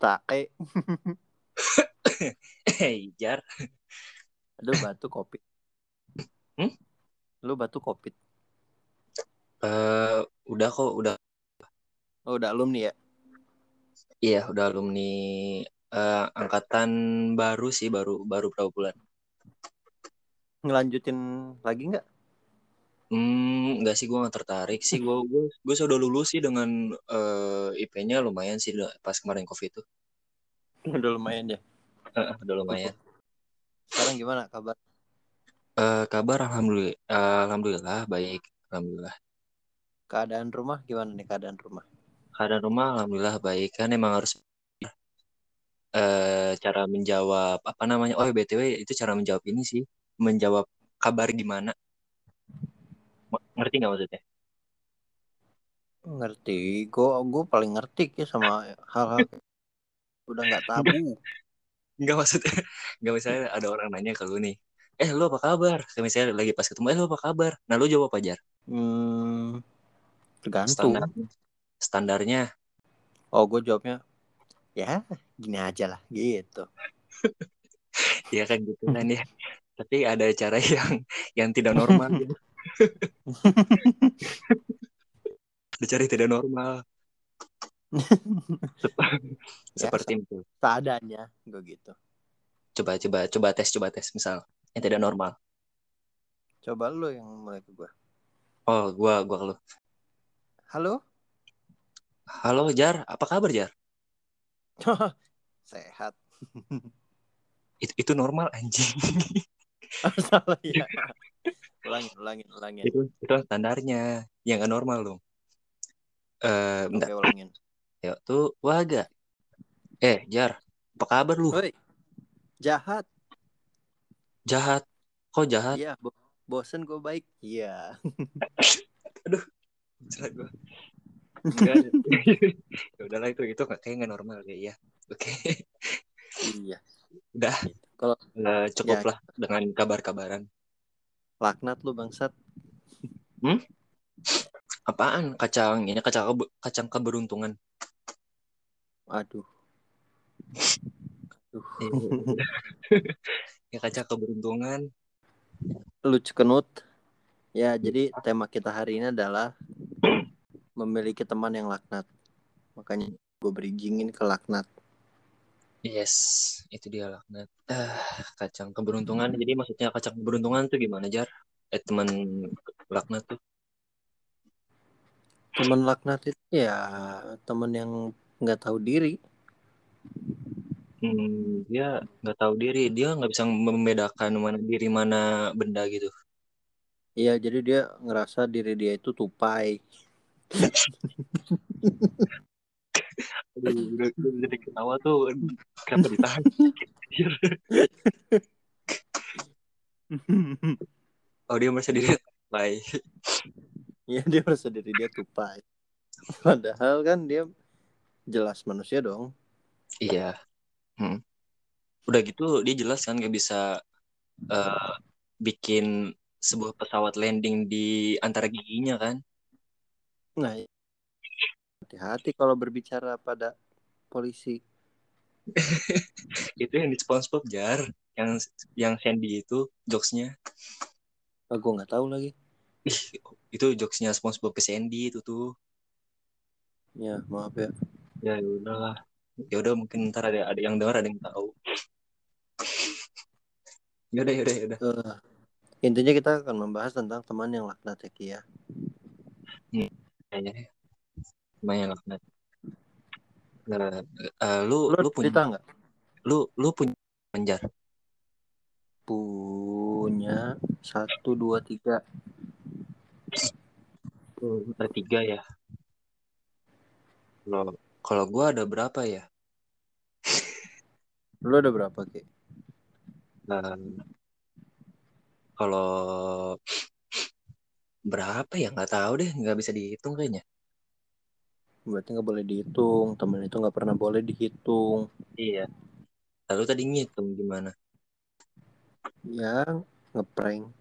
Take. Hei, Jar. Aduh batu kopi. Hmm? Lu batu kopi. Eh, udah kok, udah. Oh, udah alumni ya? Iya, udah alumni eh, angkatan baru sih, baru baru berapa bulan. Ngelanjutin lagi nggak? Hmm, enggak sih gue nggak tertarik sih. Gue gue gue sudah lulus sih dengan eh, IP-nya lumayan sih pas kemarin COVID itu. Udah lumayan ya. Eh, udah lumayan. Sekarang gimana kabar? Eh, kabar alhamdulillah, alhamdulillah baik, alhamdulillah. Keadaan rumah gimana nih keadaan rumah? Keadaan rumah alhamdulillah baik kan emang harus eh cara menjawab apa namanya? Oh, BTW itu cara menjawab ini sih, menjawab kabar gimana. Ngerti nggak maksudnya? Ngerti. Gue gue paling ngerti ya sama hal-hal udah nggak tabu. Enggak maksudnya, enggak misalnya ada orang nanya ke lu nih, eh lu apa kabar? Kayak misalnya lagi pas ketemu, eh lu apa kabar? Nah lu jawab apa Jar? Hmm, tergantung. Standar, standarnya, Oh, gue jawabnya ya gini aja lah gitu. ya kan gitu kan ya. Tapi ada cara yang yang tidak normal. gitu. yang tidak normal. Ya, Seperti itu. Seadanya gue gitu. Coba coba coba tes coba tes misal yang tidak normal. Coba lu yang mulai ke gue. Oh, gua gua ke lu. Halo? Halo Jar, apa kabar Jar? Sehat. Itu itu normal anjing. Salah ya. Ulangin, ulangin, ulangin. itu itu standarnya yang nggak normal dong. Eh, bentar. Oke, ulangin. Ya, tuh waga. Eh, Jar, apa kabar lu? Woi, jahat. Jahat. Kok jahat? Iya, bo bosen gue baik. Iya. Salah gua. Enggak. ya udahlah itu itu kayak nggak normal ya. ya. Oke. iya. Udah. Kalau- Eh, cukup Ya. lah dengan kabar-kabaran. Laknat lu bangsat. Apaan? Kacang ini kacang kacang keberuntungan. Aduh. Aduh. ya kacang keberuntungan. Lu cekenut. Ya, jadi tema kita hari ini adalah memiliki teman yang laknat. Makanya gue bridgingin ke laknat. Yes, itu dia laknat. Ah, kacang keberuntungan. Jadi maksudnya kacang keberuntungan tuh gimana, Jar? Eh, teman laknat tuh. Teman laknat itu ya teman yang nggak tahu diri. Hmm, dia nggak tahu diri, dia nggak bisa membedakan mana diri mana benda gitu. Iya, jadi dia ngerasa diri dia itu tupai. Udah, jadi ketawa tuh kenapa ditahan? oh dia merasa diri baik. Iya, dia merasa diri dia tupai. Padahal kan dia jelas manusia dong. Iya. Hmm. Udah gitu dia jelas kan nggak bisa eh, bikin sebuah pesawat landing di antara giginya kan? Nah, hati-hati kalau berbicara pada polisi. Itu yang di SpongeBob jar, yang yang Sandy itu jokesnya. Oh, gue nggak tahu lagi. Ih, itu jokesnya SpongeBob ke Sandy itu tuh. Ya, maaf ya. Ya ya udahlah. Ya udah mungkin ntar ada ada yang dengar ada yang tahu. Ya udah ya udah ya udah. Eh, intinya kita akan membahas tentang teman yang laknat ya, Ki, ya. Kayaknya lumayan laknat. Nah, eh, lu Lu lu punya nggak? lu lu punya penjar. Punya satu, dua, tiga. Tuh, ada tiga ya. Kalau kalau gua ada berapa ya? Lu ada berapa, Ki? Nah, kalau berapa ya nggak tahu deh, nggak bisa dihitung kayaknya. Berarti nggak boleh dihitung. Temen itu nggak pernah boleh dihitung. Iya. Lalu tadi ngitung gimana? Ya, ngeprank.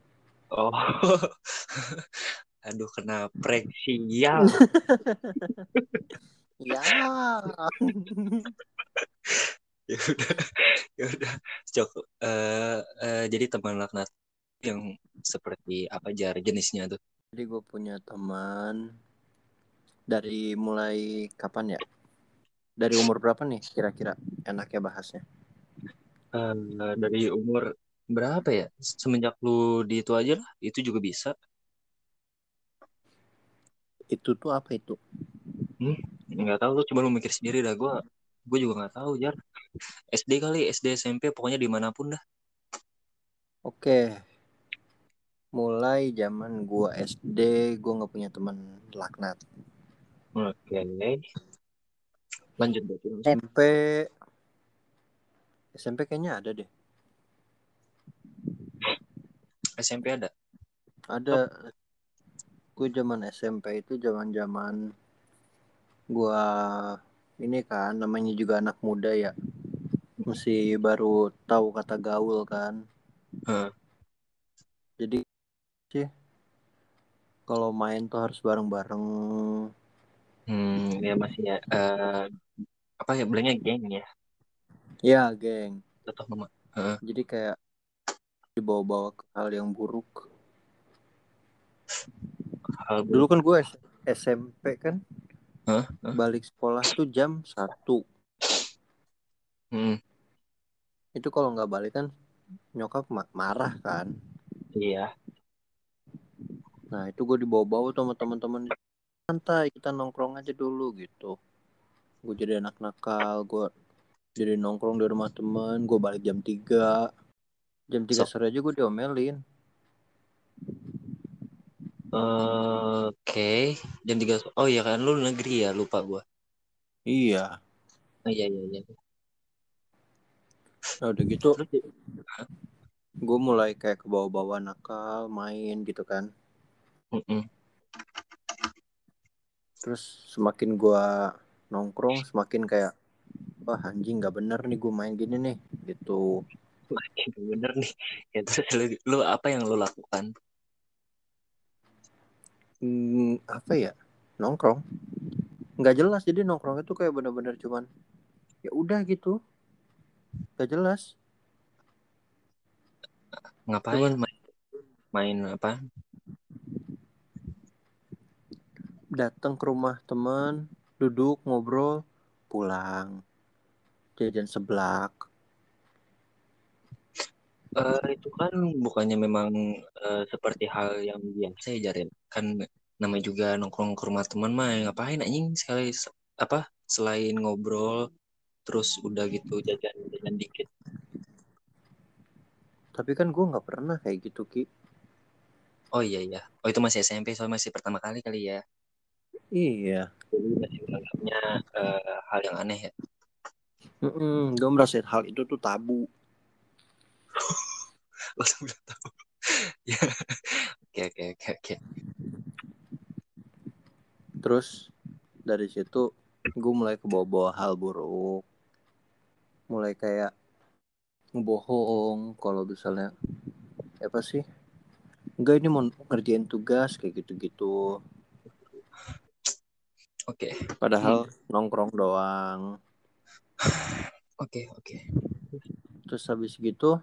Oh, aduh kena prank sial. Ya. ya udah ya udah cok eh eh, jadi teman laknat yang seperti apa jar jenisnya tuh Jadi gue punya teman dari mulai kapan ya? Dari umur berapa nih kira-kira enaknya bahasnya? Eh, dari umur berapa ya semenjak lu di itu aja lah itu juga bisa Itu tuh apa itu? nggak tahu lu cuma lu mikir sendiri dah gue gue juga nggak tahu jar SD kali SD SMP pokoknya di mana pun dah Oke. Mulai zaman gua SD, gua nggak punya teman laknat. Oke lanjut berarti SMP SMP kayaknya ada deh. SMP ada Ada gue zaman SMP itu zaman-zaman gua ini kan namanya juga anak muda ya. Masih baru tahu kata gaul kan. Heeh. Jadi sih kalau main tuh harus bareng-bareng. Hmm ya masih ya eh, apa ya bilangnya geng ya Ya, geng. atau nama Jadi kayak dibawa-bawa ke hal yang buruk. hal Dulu kan gue SMP kan Hah? Hah? balik sekolah tuh jam 1. Hmm, Itu kalau nggak balik kan nyokap ma- marah kan. iya Nah itu gue dibawa-bawa sama teman-teman santai kita nongkrong aja dulu gitu. Gue jadi anak nakal, gue jadi nongkrong di rumah temen, gue balik jam 3 Jam 3 So- sore aja gue diomelin. Oke, jam tiga. Oh iya kan lu negeri ya, lupa gua. Iya. Oh, iya iya iya. Nah udah gitu gue mulai kayak ke bawah-bawah nakal, main gitu kan. Terus semakin gue nongkrong, semakin kayak wah anjing nggak bener nih gue main gini nih gitu. Makin bener nih. Ya terus lu, lu apa yang lu lakukan? Hmm, apa ya nongkrong nggak jelas jadi nongkrong itu kayak bener-bener cuman ya udah gitu nggak jelas Ngapain main, main apa? Datang ke rumah teman duduk ngobrol pulang jajan seblak Eh, itu kan bukannya memang eh, seperti hal yang biasa ya Jarin. Kan namanya juga nongkrong ke rumah teman mah ya ngapain anjing sekali se- apa selain ngobrol terus udah gitu jajan-jajan dikit. tapi kan gue nggak pernah kayak gitu ki Oh iya iya. Oh itu masih SMP soalnya masih pertama kali kali ya. Iya. Jadi masih menganggapnya eh, hal yang aneh ya. gue merasa hal itu tuh tabu. Langsung udah tahu? Ya. Oke oke oke oke. Terus dari situ gue mulai ke bawah-bawah hal buruk. Mulai kayak ngebohong kalau misalnya apa sih? Enggak ini mau ngerjain tugas kayak gitu-gitu oke. Padahal nongkrong doang. Oke oke. Terus habis gitu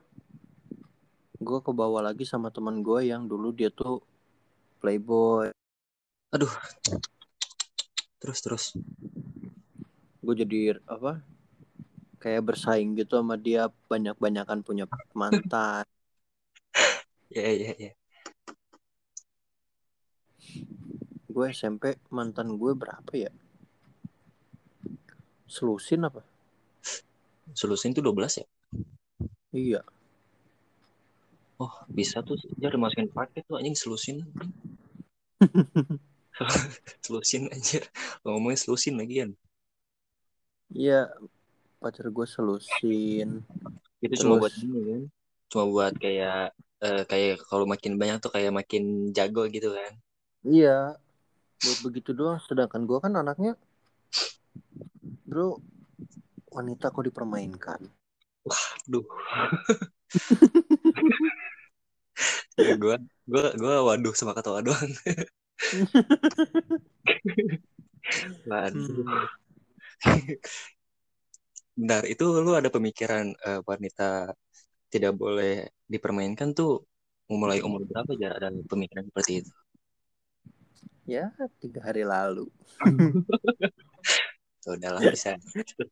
gue kebawa lagi sama teman gue yang dulu dia tuh playboy. Aduh. Terus terus. Gue jadi apa kayak bersaing gitu sama dia banyak-banyakan punya mantan. Ya ya ya gue SMP mantan gue berapa ya? Selusin apa? Solusin tuh 12 ya? Iya. Oh bisa tuh dia udah masukin paket tuh anjing selusin selusin anjir. Lo ngomongnya selusin lagi kan iya pacar gue selusin. Itu cuma Terus- buat ini kan cuma buat kayak eh, kayak kalau makin banyak tuh kayak makin jago gitu kan? Iya buat begitu doang sedangkan gue kan anaknya bro wanita kok dipermainkan Aduh. ya, gua gua gua waduh sama kata doang. waduh. Bentar, itu lu ada pemikiran uh, wanita tidak boleh dipermainkan tuh mulai umur berapa jar ada pemikiran seperti itu? Ya, tiga hari lalu. Tuh, udahlah bisa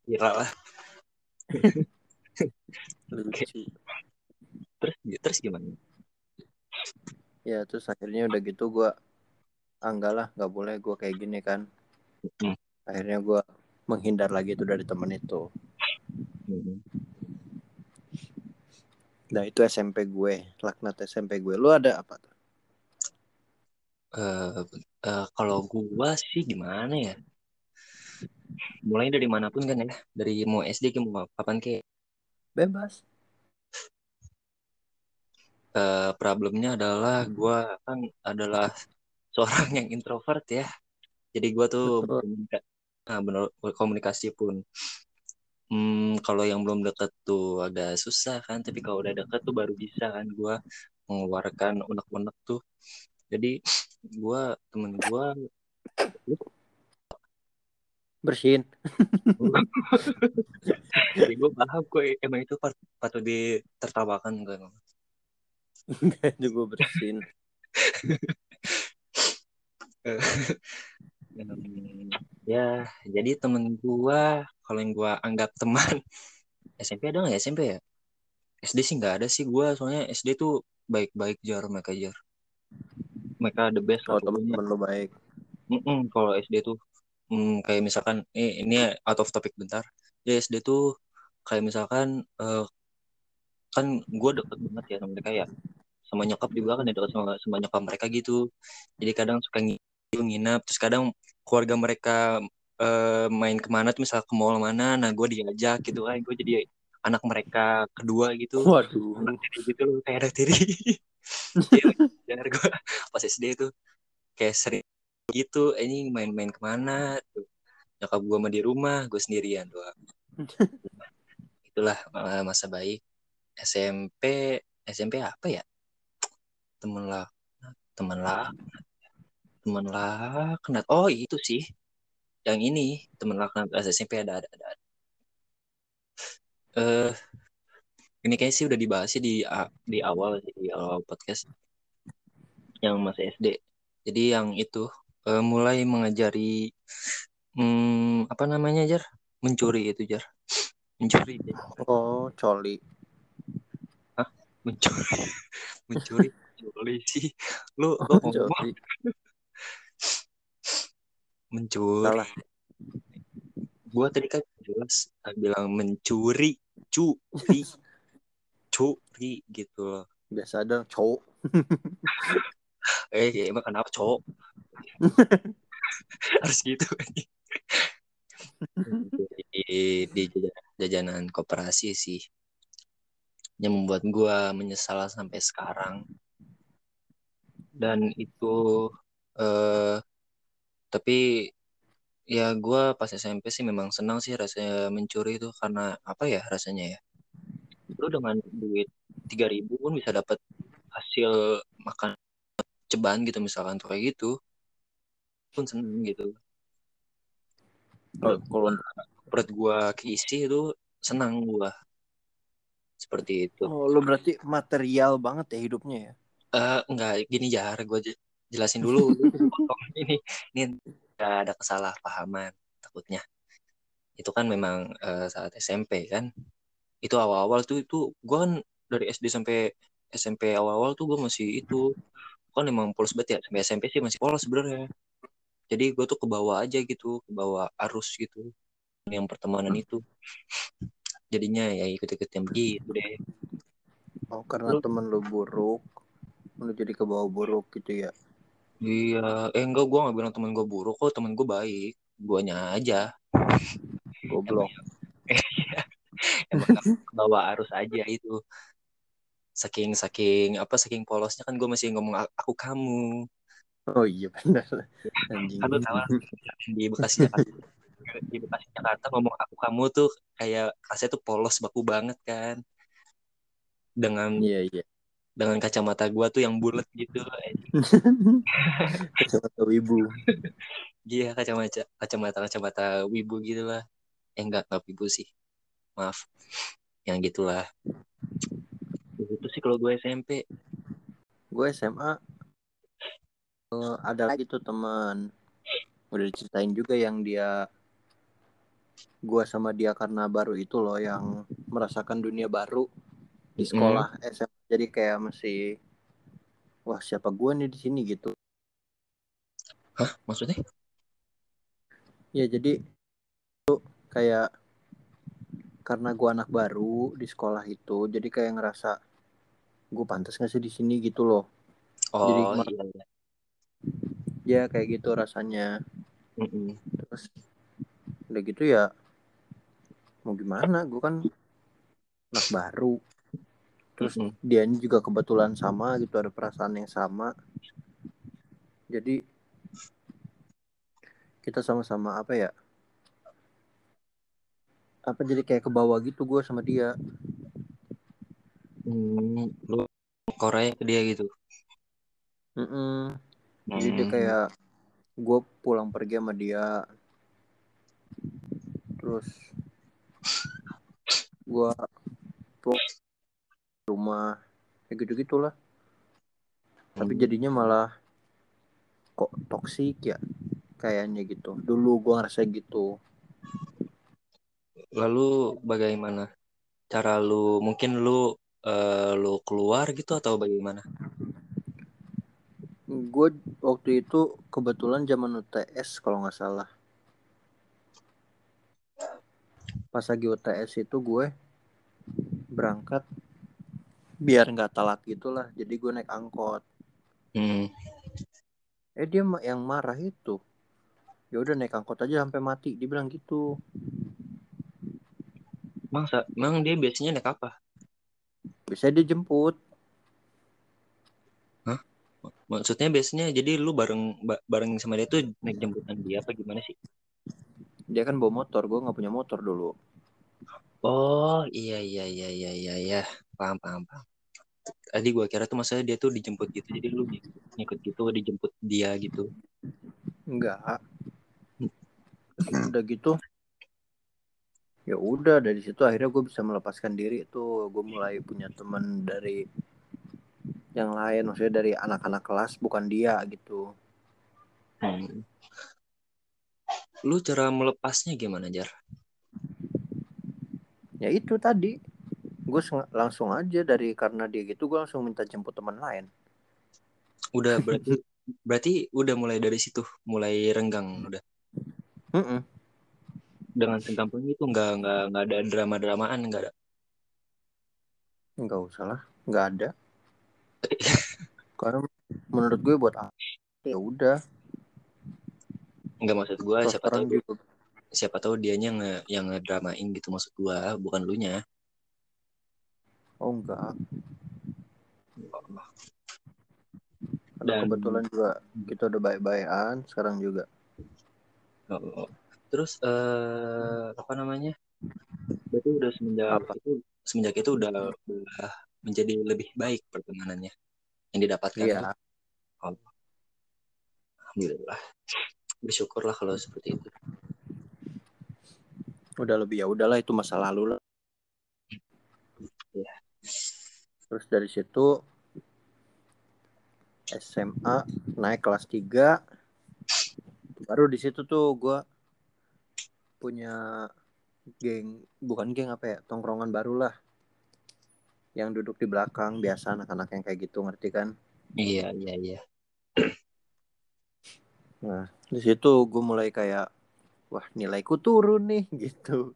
viral lah. Lucu. Terus terus gimana? Ya, terus akhirnya udah gitu gue ah, enggak lah, nggak boleh gue kayak gini kan. Hmm. Akhirnya gue menghindar lagi itu dari temen itu. Hmm. Nah itu SMP gue, laknat SMP gue. Lu ada apa tuh? Uh, uh, kalau gua sih gimana ya? Mulai dari mana pun kan ya, dari mau SD ke mau kapan ke? Bebas. Uh, problemnya adalah gua kan adalah seorang yang introvert ya. Jadi gua tuh nah, bener komunikasi pun hmm, kalau yang belum deket tuh agak susah kan tapi kalau udah deket tuh baru bisa kan gue mengeluarkan unek-unek tuh jadi gue temen gue bersihin. Jadi gue paham kok emang itu part, patut ditertawakan kan enggak juga bersihin. Ya jadi temen gue kalau yang gue anggap teman SMP ada nggak ya SMP ya? SD sih nggak ada sih gue soalnya SD tuh baik-baik jar mereka jar mereka the best oh, temen-temen lo baik. Mm -mm, kalau SD tuh mm, kayak misalkan eh, ini out of topic bentar. Ya SD tuh kayak misalkan uh, kan gue deket banget ya sama mereka ya. Sama nyokap juga kan ya deket sama, sama nyokap mereka gitu. Jadi kadang suka nginap terus kadang keluarga mereka uh, main ke mana tuh misal ke mall mana nah gue diajak gitu kan. Gue jadi anak mereka kedua gitu. Waduh. Anak tiri gitu loh kayak anak tiri ya gue pas SD itu kayak sering gitu ini main-main ke mana? Tuh nyokap gue mah di rumah gue sendirian doang. Itulah uh, masa baik SMP SMP apa ya? Temen lah temen lah temen lah kenat oh itu sih. Yang ini temen laknat SMP ada ada ada. Eh uh, ini kayaknya sih udah dibahas sih di di awal di awal podcast yang masih SD. Jadi yang itu uh, mulai mengajari hmm, apa namanya jar? Mencuri itu jar. Mencuri. Oh coli. Hah? Mencuri. Mencuri mencuri sih. Lu lu oh, ngomong mencuri. Salah. gua tadi kan jelas bilang mencuri curi curi gitu loh. Biasa ada cowok. Eh ya, emang kenapa cowok? Harus gitu. Di, di jajanan koperasi sih. Yang membuat gua menyesal sampai sekarang. Dan itu eh, tapi ya gue pas SMP sih memang senang sih rasanya mencuri itu. Karena apa ya rasanya ya dengan duit tiga ribu pun bisa dapat hasil makan ceban gitu misalkan tuh kayak gitu. Pun seneng gitu. Kalau perut gue keisi itu senang gue seperti itu. Oh lu berarti material banget ya hidupnya ya? Uh, enggak gini jar. Gue jelasin dulu. Ini. Ini gak ada kesalahpahaman takutnya. Itu kan memang uh, saat SMP kan itu awal-awal tuh itu gue kan dari SD sampai SMP awal-awal tuh gue masih itu kan emang polos banget ya sampai SMP sih masih polos sebenarnya jadi gue tuh ke bawah aja gitu ke bawah arus gitu yang pertemanan itu jadinya ya ikut-ikut yang begitu deh oh karena lu, temen lu buruk lu jadi ke bawah buruk gitu ya Iya, eh enggak gue gak bilang temen gue buruk kok, temen gue baik. Guanya aja. Goblok. Iya. Emang bawa arus aja itu. Saking saking apa saking polosnya kan gue masih ngomong aku kamu. Oh iya benar. Anjing. Kan tahu di Bekasi Jakarta. di Bekasi Jakarta ngomong aku kamu tuh kayak rasanya tuh polos baku banget kan. Dengan Iya iya dengan kacamata gua tuh yang bulat gitu kacamata wibu iya kacamata kacamata kacamata wibu gitu lah eh enggak enggak wibu sih maaf. Yang gitulah. Itu sih kalau gue SMP gue SMA uh, ada lagi tuh teman. Udah diceritain juga yang dia gue sama dia karena baru itu loh yang merasakan dunia baru di sekolah mm. SMA jadi kayak masih wah siapa gue nih di sini? gitu. Hah? Maksudnya? Ya jadi itu kayak karena gue anak baru di sekolah itu jadi kayak ngerasa gue pantas gak sih di sini gitu loh oh jadi iya, iya. ya kayak gitu rasanya mm -mm. terus udah gitu ya mau gimana gue kan anak baru terus mm -hmm. dia juga kebetulan sama gitu ada perasaan yang sama jadi kita sama-sama apa ya apa jadi kayak ke bawah gitu gue sama dia. Hmm, lu Korea ke dia gitu? Mm -mm. jadi dia hmm. kayak gue pulang pergi sama dia. Terus gue rumah. Kayak gitu gitulah tapi hmm. jadinya malah kok toksik ya kayaknya gitu. Dulu gue ngerasa gitu lalu bagaimana? Cara lu mungkin lu uh, lu keluar gitu atau bagaimana? Gue waktu itu kebetulan zaman UTS kalau nggak salah. Pas lagi UTS itu gue berangkat biar nggak telat gitulah jadi gue naik angkot. Hmm. eh dia yang marah itu. Ya udah naik angkot aja sampai mati dia bilang gitu masa emang dia biasanya naik apa? Bisa dia jemput. Hah? maksudnya biasanya jadi lu bareng bareng sama dia tuh naik jemputan dia apa gimana sih? Dia kan bawa motor gue nggak punya motor dulu. Oh iya iya iya iya iya iya. Paham paham paham. Tadi gue kira tuh maksudnya dia tuh dijemput gitu jadi lu ngikut gitu dijemput dia gitu. Enggak udah gitu ya udah dari situ akhirnya gue bisa melepaskan diri tuh. Gue mulai punya teman dari yang lain maksudnya dari anak-anak kelas bukan dia gitu. Hmm. Lu cara melepasnya gimana jar? Ya itu tadi. Gue langsung aja dari karena dia gitu gue langsung minta jemput teman lain. Udah berarti berarti udah mulai dari situ mulai renggang udah? Mm -mm. Dengan segampang itu nggak nggak nggak ada drama dramaan nggak ada nggak usah lah nggak ada karena menurut gue buat apa ya udah Enggak maksud gue siapa tahu juga. siapa tahu dianya nge, yang ngedramain gitu maksud gue bukan lu nya. Oh enggak. Dan kebetulan juga kita udah baik-baikan sekarang juga. Oh, oh. Terus eh apa namanya? Berarti udah semenjak apa? itu semenjak itu udah udah menjadi lebih baik pertemanannya yang didapatkan. Iya. Oh. Alhamdulillah bersyukurlah kalau seperti itu udah lebih ya udahlah itu masa lalu lah ya. terus dari situ SMA naik kelas 3 baru di situ tuh gue punya geng bukan geng apa ya tongkrongan baru lah yang duduk di belakang biasa anak-anak yang kayak gitu ngerti kan iya iya iya Nah, di situ gue mulai kayak, wah nilaiku turun nih gitu.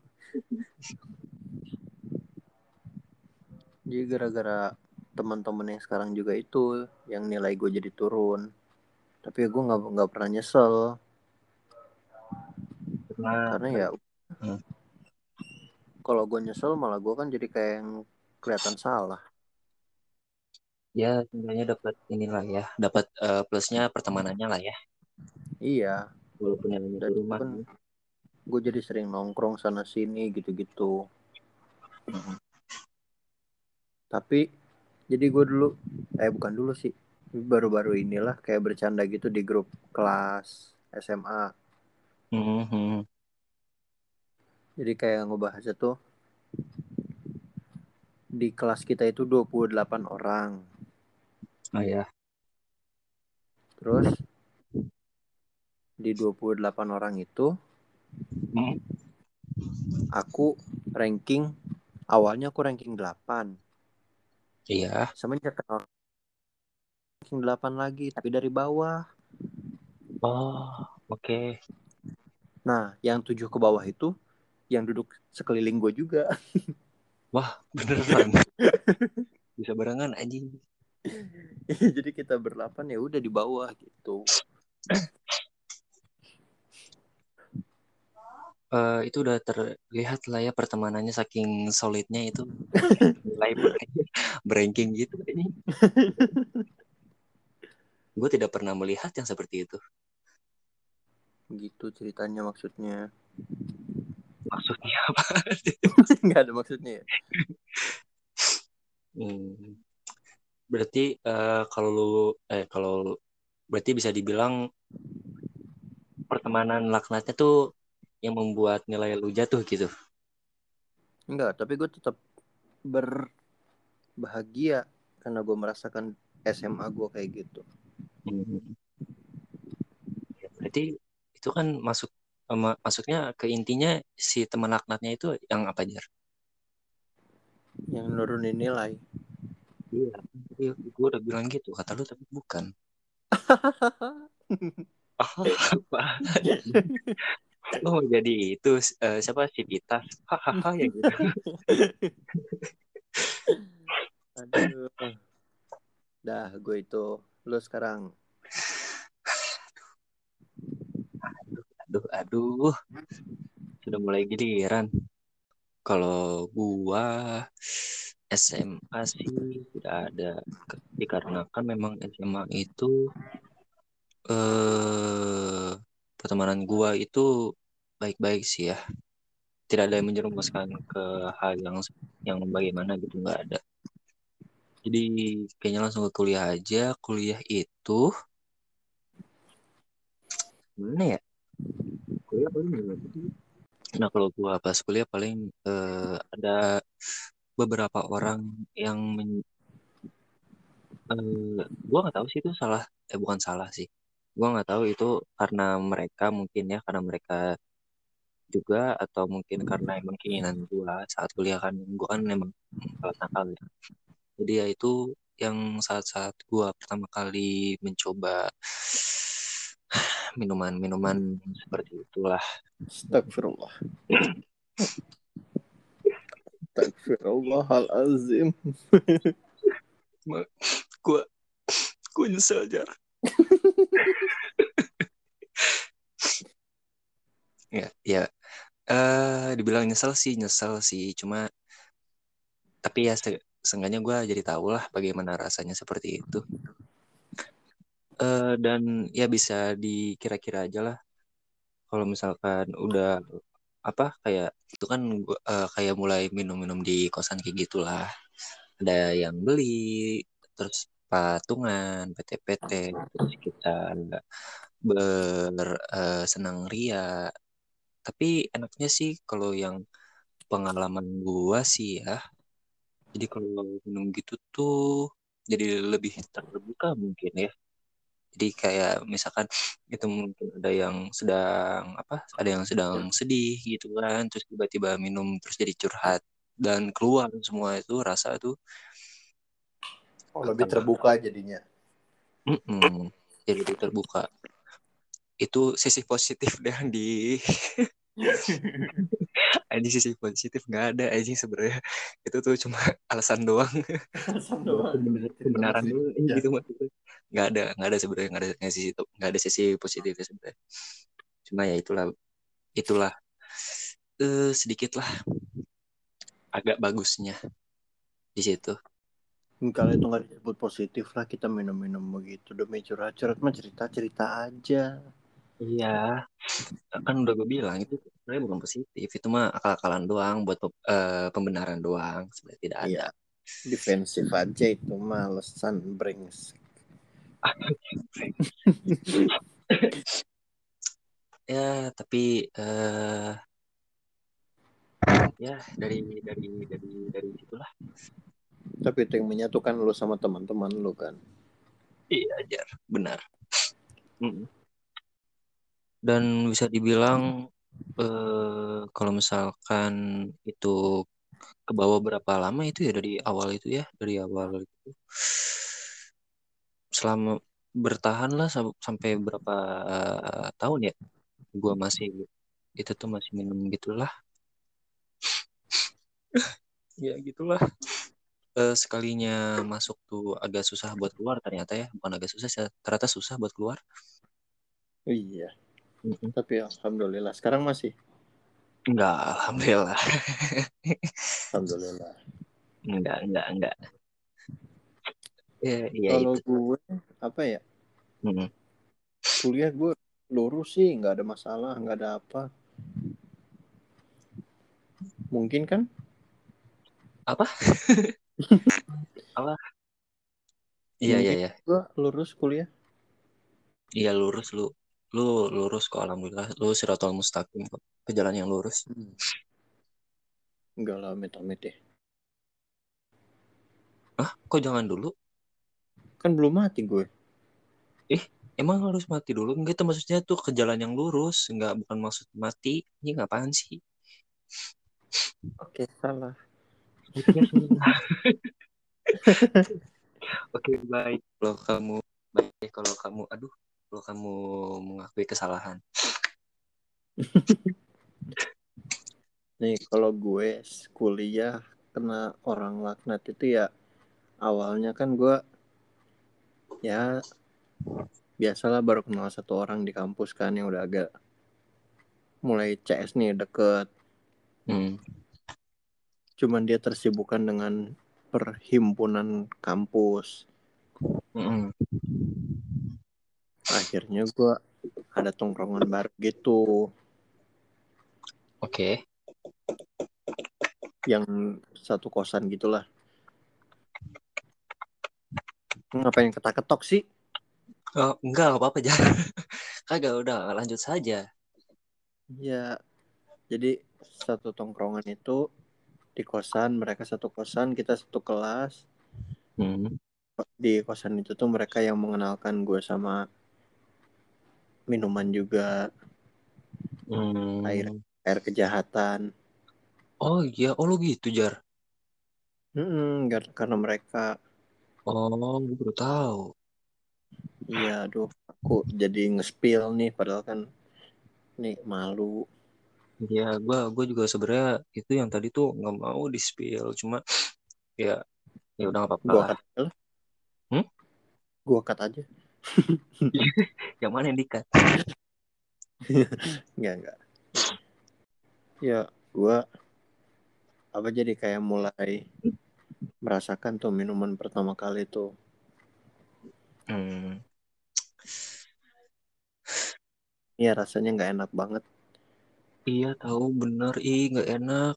Jadi gara-gara teman-teman yang sekarang juga itu yang nilai gue jadi turun. Tapi gue nggak nggak pernah nyesel. Karena, Karena ya, hmm. kalau gue nyesel malah gue kan jadi kayak yang kelihatan salah. Ya sebenarnya dapat inilah ya, dapat uh, plusnya pertemanannya lah ya. Iya. Walaupun yang di rumah. Kan, gue jadi sering nongkrong sana sini gitu-gitu. Hmm. Tapi jadi gue dulu, eh bukan dulu sih, baru-baru inilah kayak bercanda gitu di grup kelas SMA. Hmm. Jadi kayak ngebahasnya tuh di kelas kita itu 28 orang. Oh ya. Terus di 28 orang itu Hmm. aku ranking awalnya aku ranking 8. Iya. Semenjak kenal ranking 8 lagi tapi dari bawah. Oh, oke. Nah, yang tujuh ke bawah itu yang duduk sekeliling gue juga. Wah, beneran. Bisa barengan anjing. Jadi kita berlapan ya udah di bawah gitu. Eh, itu udah terlihat lah ya pertemanannya saking solidnya itu nilai beranking gitu ini. Gue tidak pernah melihat yang seperti itu. Gitu ceritanya maksudnya. Maksudnya apa? Nggak ada maksudnya ya. Hmm. Berarti eh, kalau lu eh kalau berarti bisa dibilang pertemanan laknatnya tuh yang membuat nilai lu jatuh gitu. Enggak, tapi gue tetap berbahagia karena gue merasakan SMA gue kayak gitu. Hmm. Ya, berarti itu kan masuk ma- masuknya ke intinya si teman laknatnya itu yang apa jar? Yang nurunin nilai. Iya, gue udah bilang gitu kata lu tapi bukan. apa? Oh jadi itu eh, siapa si Pitas? Hahaha ya gitu. Aduh. Dah, gue itu. Lo sekarang. Aduh, aduh. Sudah mulai giliran. Kalau gua SMA sih tidak ada dikarenakan memang SMA itu eh pertemanan gua itu baik-baik sih ya. Tidak ada yang menjerumuskan ke hal yang yang bagaimana gitu nggak ada. Jadi kayaknya langsung ke kuliah aja. Kuliah itu mana ya? Kuliah paling gimana sih? Nah kalau gua pas kuliah paling eh, ada beberapa orang yang men- eh, gua nggak tahu sih itu salah eh bukan salah sih. Gua nggak tahu itu karena mereka mungkin ya karena mereka juga atau mungkin karena emang keinginan gua saat kuliah kan. Gua kan emang salah nakal ya. Jadi ya itu yang saat-saat gua pertama kali mencoba minuman-minuman seperti itulah. Astagfirullah. Astagfirullahalazim. gua gua nyesel jar. Ya ya. Eh dibilang nyesel sih nyesel sih. Cuma tapi ya se seenggaknya gue jadi tahu lah bagaimana rasanya seperti itu eh dan ya bisa dikira-kira aja lah. Kalau misalkan udah apa kayak itu kan eh, kayak mulai minum-minum di kosan kayak gitulah. Ada yang beli terus patungan PT-PT terus kita ber eh, senang ria. Tapi enaknya sih kalau yang pengalaman gua sih ya jadi kalau minum gitu tuh jadi lebih terbuka mungkin ya jadi kayak misalkan itu mungkin ada yang sedang apa ada yang sedang sedih gitu kan terus tiba-tiba minum terus jadi curhat dan keluar semua itu rasa tuh Oh, lebih terbuka jadinya. mm-mm, jadi lebih terbuka itu sisi positif yang di di sisi positif nggak ada aja sebenarnya. Itu tuh cuma alasan doang. Kebenaran dulu Ya. gitu maksudnya nggak ada nggak ada sebenarnya nggak ada nggak sisi nggak ada sisi positifnya sebenarnya. Cuma ya itulah itulah eh sedikit lah. Agak bagusnya di situ. Kalau itu nggak disebut positif lah. Kita minum-minum begitu demi curhat-curhat mah cerita-cerita aja. Iya kan udah gue bilang itu sebenarnya bukan positif itu mah akal-akalan doang buat eh, pembenaran doang sebenarnya tidak ada Iya. Defensif aja itu mah alasan brengsek. ya tapi eh ya dari dari dari dari situlah Tapi itu yang menyatukan lu sama teman-teman lu kan. iya jar benar Mm. Dan bisa dibilang eh, kalau misalkan itu ke bawah berapa lama itu ya dari awal itu ya dari awal itu. Selama bertahan lah sam- sampai berapa eh, tahun ya gua masih itu tuh masih minum gitulah. Ya gitulah. Eh, sekalinya masuk tuh agak susah buat keluar ternyata ya bukan agak susah ternyata susah buat keluar. Iya. Mm-mm. Tapi alhamdulillah sekarang masih. enggak alhamdulillah Alhamdulillah. enggak enggak enggak ya iya Kalau itu gue apa ya? Mm-mm. Kuliah gue lurus sih, nggak ada masalah, nggak ada apa. Mungkin kan? apa apa iya iya iya Gue lurus kuliah. iya lurus lu lu lurus kok alhamdulillah. Lu siratal mustaqim kok ke jalan yang lurus. Enggak lah, amit-amit deh. ah kok jangan dulu? Kan belum mati gue. emang harus mati dulu? Enggak itu maksudnya tuh ke jalan yang lurus. Enggak bukan maksud mati. Ini ngapain sih? Oke, salah. Oke, baik. Kalau kamu baik. Kalau kamu aduh, kalau kamu mengakui kesalahan. Nih, kalau gue kuliah kena orang laknat itu ya awalnya kan gue ya biasalah baru kenal satu orang di kampus kan yang udah agak mulai CS nih deket. Hmm. Cuman dia tersibukkan dengan perhimpunan kampus. Mm-mm. Akhirnya gue ada tongkrongan baru gitu Oke. yang satu kosan gitulah. Ngapain ketak-ketok sih? Oh, enggak, enggak apa-apa, jangan. Kagak, udah lanjut saja. Ya, jadi satu tongkrongan itu di kosan, mereka satu kosan, kita satu kelas. Hmm. Di kosan itu tuh mereka yang mengenalkan gue sama minuman juga, Hmm. air air kejahatan. Oh iya, oh lu gitu, Jar. Mm-mm, gar- karena mereka, Oh, gue baru tahu. iya, aduh, aku jadi nge-spill nih, padahal kan nih malu. Ya, gua gua juga sebenarnya itu yang tadi tuh nggak mau di spill, cuma ya ya udah nggak apa-apa Gue cut. Hmm? Gue cut aja. Yang mana yang dikat? Enggak, enggak. Ya, gue apa jadi kayak mulai merasakan tuh minuman pertama kali tuh. Hmm. Iya rasanya nggak enak banget. Iya tahu bener, ih nggak enak.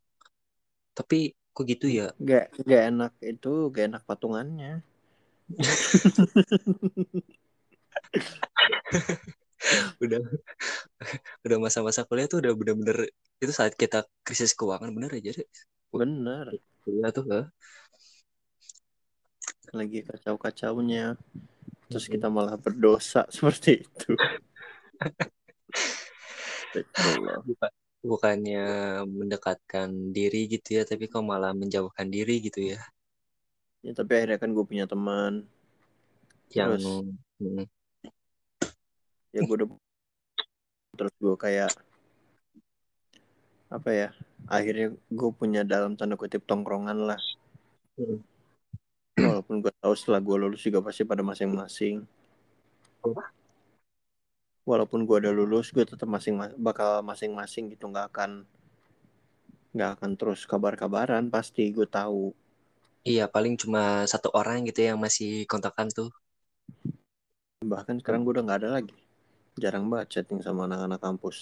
Tapi kok gitu ya? Nggak nggak enak itu nggak enak patungannya. Udah udah masa-masa kuliah tuh udah bener-bener itu saat kita krisis keuangan bener aja deh. Bener. Kuliah tuh eh. Lagi kacau-kacaunya. Terus kita malah berdosa seperti itu. Bukannya mendekatkan diri gitu ya, tapi kok malah menjauhkan diri gitu ya. Ya, tapi akhirnya kan gue punya teman. Yang Terus hmm, ya gue udah terus gue kayak apa ya akhirnya gue punya dalam tanda kutip tongkrongan lah. Hmm. walaupun gue tahu setelah gue lulus juga pasti pada masing-masing. Walaupun gue udah lulus gue tetap masing bakal masing-masing gitu. Nggak akan nggak akan terus kabar-kabaran pasti gue tahu. Iya, paling cuma satu orang gitu yang masih kontakan tuh. bahkan sekarang gue udah nggak ada lagi jarang banget chatting sama anak-anak kampus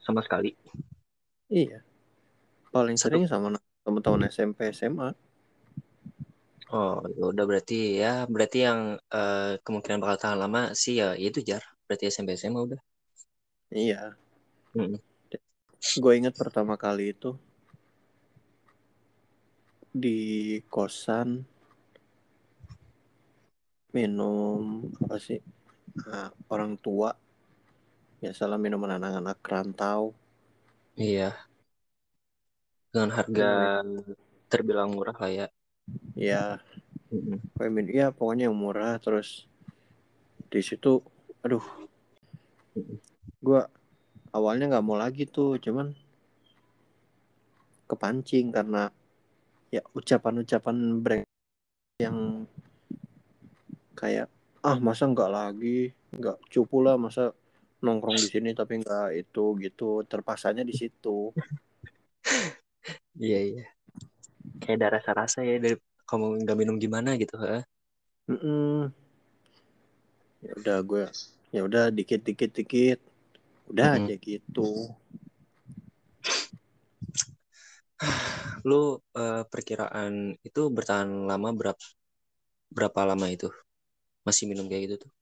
Sama sekali. iya paling sering sama teman-teman SMP SMA Oh, ya udah berarti ya, berarti yang eh, kemungkinan bakal tahan lama sih ya itu jar. Berarti SMP SMA udah. iya Mm-mm. gue ingat pertama kali itu di kosan minum apa sih nah, orang tua biasalah minuman anak-anak rantau. Iya. Dengan harga terbilang murah lah ya. ya kayak min ya pokoknya yang murah terus di situ aduh. Gua awalnya nggak mau lagi tuh cuman kepancing karena ya ucapan-ucapan brand yang kayak ah masa nggak lagi? Nggak cupu lah masa nongkrong di sini tapi nggak itu gitu terpaksanya di situ Iya iya. Kayak ada rasa-rasa ya dari kamu nggak minum gimana gitu, ha? Mm-mm. ya udah gue ya udah dikit dikit dikit udah Mm-mm. aja gitu Lu eh, perkiraan itu bertahan lama berapa berapa lama itu? Masih minum kayak gitu tuh?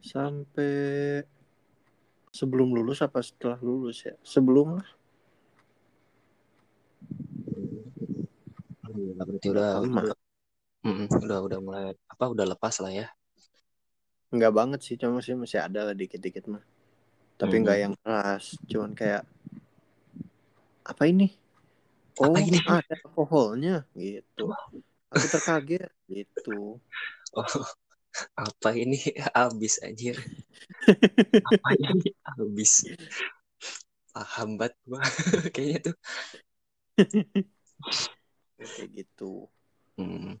Sampai sebelum lulus apa setelah lulus ya? Sebelum lah. Alhamdulillah, berarti udah udah udah, udah udah mulai apa udah lepas lah ya. nggak banget sih cuma sih masih ada lah dikit dikit mah. Tapi Mm-mm. nggak yang keras cuman kayak apa ini? Oh Apa ini? ada alkoholnya gitu. Aku terkaget gitu. Oh, apa ini habis anjir. Apa ini habis? Paham banget gua kayaknya tuh. kayak gitu Hmm.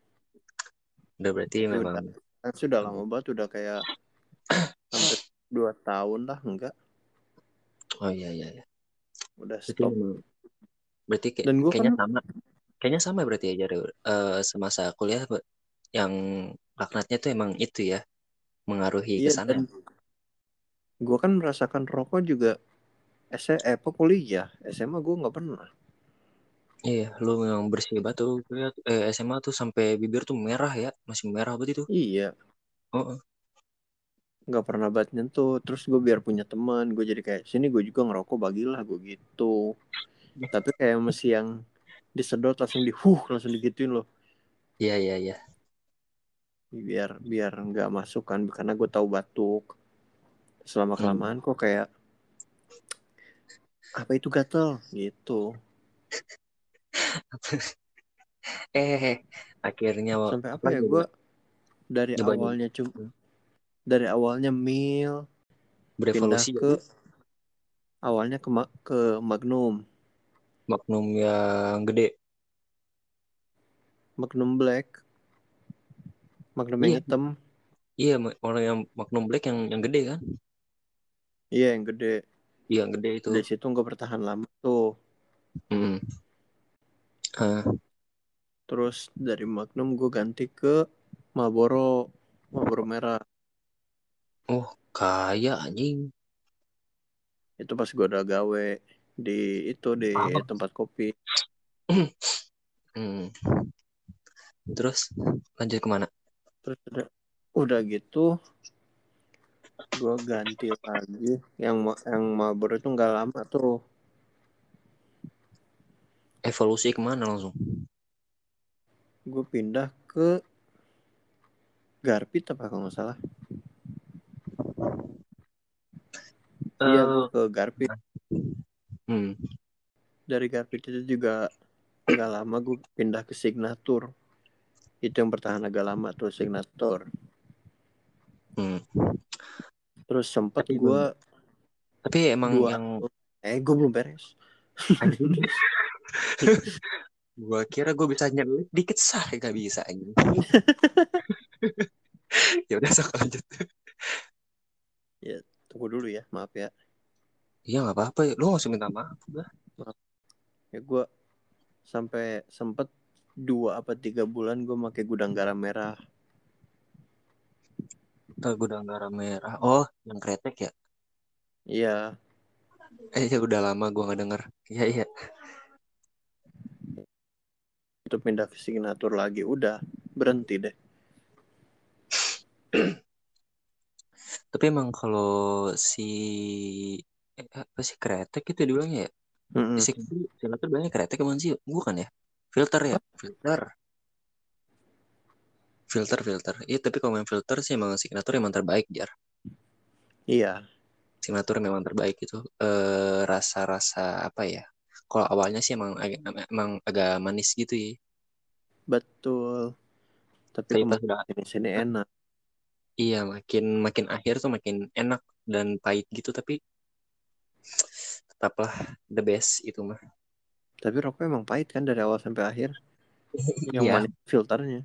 Udah berarti memang kan sudah lama banget udah kayak hampir dua tahun lah enggak oh iya iya iya. udah Berarti stop memang berarti kayak, dan gue kayaknya kan sama. Kayaknya sama berarti ya. Eh, semasa kuliah yang laknatnya tuh emang itu ya mengaruhi iya sana. dan gue kan merasakan rokok juga SMA eh, apa kuliah SMA gue nggak pernah Iya, lu memang bersih banget tuh eh, SMA tuh sampai bibir tuh merah ya, masih merah banget itu. iya Oh, oh. nggak pernah banget nyentuh terus gue biar punya teman gue jadi kayak sini gue juga ngerokok bagilah gue gitu tapi kayak masih yang disedot langsung di huh langsung digituin loh Iya iya iya. Biar biar nggak masuk kan karena gue tahu batuk. Selama Hmm. kelamaan kok kayak apa itu gatel? Gitu. Eh, akhirnya wa- sampai apa ya gue dari nyoba awalnya cuma dari awalnya mil pindah ke awalnya ke Ma- ke Magnum. Magnum yang gede. Magnum Black Magnum Iya, yang hitam iya orang yang Magnum Black yang yang gede kan? iya yang gede Iya, yang gede itu. dari situ nggak bertahan lama tuh Mm. Ah, terus dari Magnum gue ganti ke Marlboro Marlboro merah oh, kaya anjing. itu pas gue udah gawe di itu di Apa? tempat kopi Hmm. Terus lanjut ke mana? Terus udah udah gitu gue ganti lagi. Yang yang Marlboro itu nggak lama tuh. Evolusi ke mana langsung? gue pindah ke Garpit apa kalau nggak salah. Iya Eh, ke Garpit. hmm. dari Garpit itu juga nggak lama gue pindah ke Signature itu yang bertahan agak lama tuh Signature Hmm. terus sempat gue Tapi emang dua yang eh gue belum beres gua kira gue bisa nyelip dikit sah gak bisa anjing. ya udah sok lanjut. tunggu dulu ya maaf ya Iya nggak apa-apa ya. Lu usah minta maaf. Udah. ya gue sampai sempet dua apa tiga bulan gue pakai gudang garam merah Ntar gudang garam merah. Oh, yang kretek ya? iya Eh ya udah lama gua nggak denger. Iya iya. itu pindah ke Signature lagi udah berhenti deh Tapi emang kalau si eh, apa sih kretek itu dibilangnya ya? Mm-mm. Si kretek bilangnya kretek emang sih bukan ya? Filter ya, filter. Filter, filter. Iya, tapi kalau main filter sih emang signature emang terbaik, Jar. Iya. Signature memang terbaik itu. Eh, rasa-rasa apa ya? Kalau awalnya sih emang agak, emang agak manis gitu ya. Betul. Tapi pas udah ini sini enak. iya makin makin akhir tuh makin enak dan pahit gitu tapi tetaplah the best itu mah. Tapi rokok emang pahit kan dari awal sampai akhir. Yang Iya. manis filternya.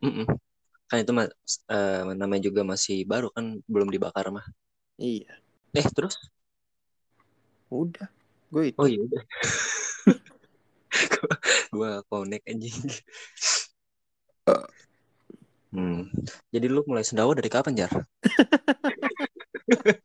Mm-mm. Kan itu eh, namanya juga masih baru kan belum dibakar mah. Iya. Eh terus? Udah. Gue itu. Oh iya udah. Gua connect anjing. Hmm. Jadi lu mulai sendawa dari kapan, Jar?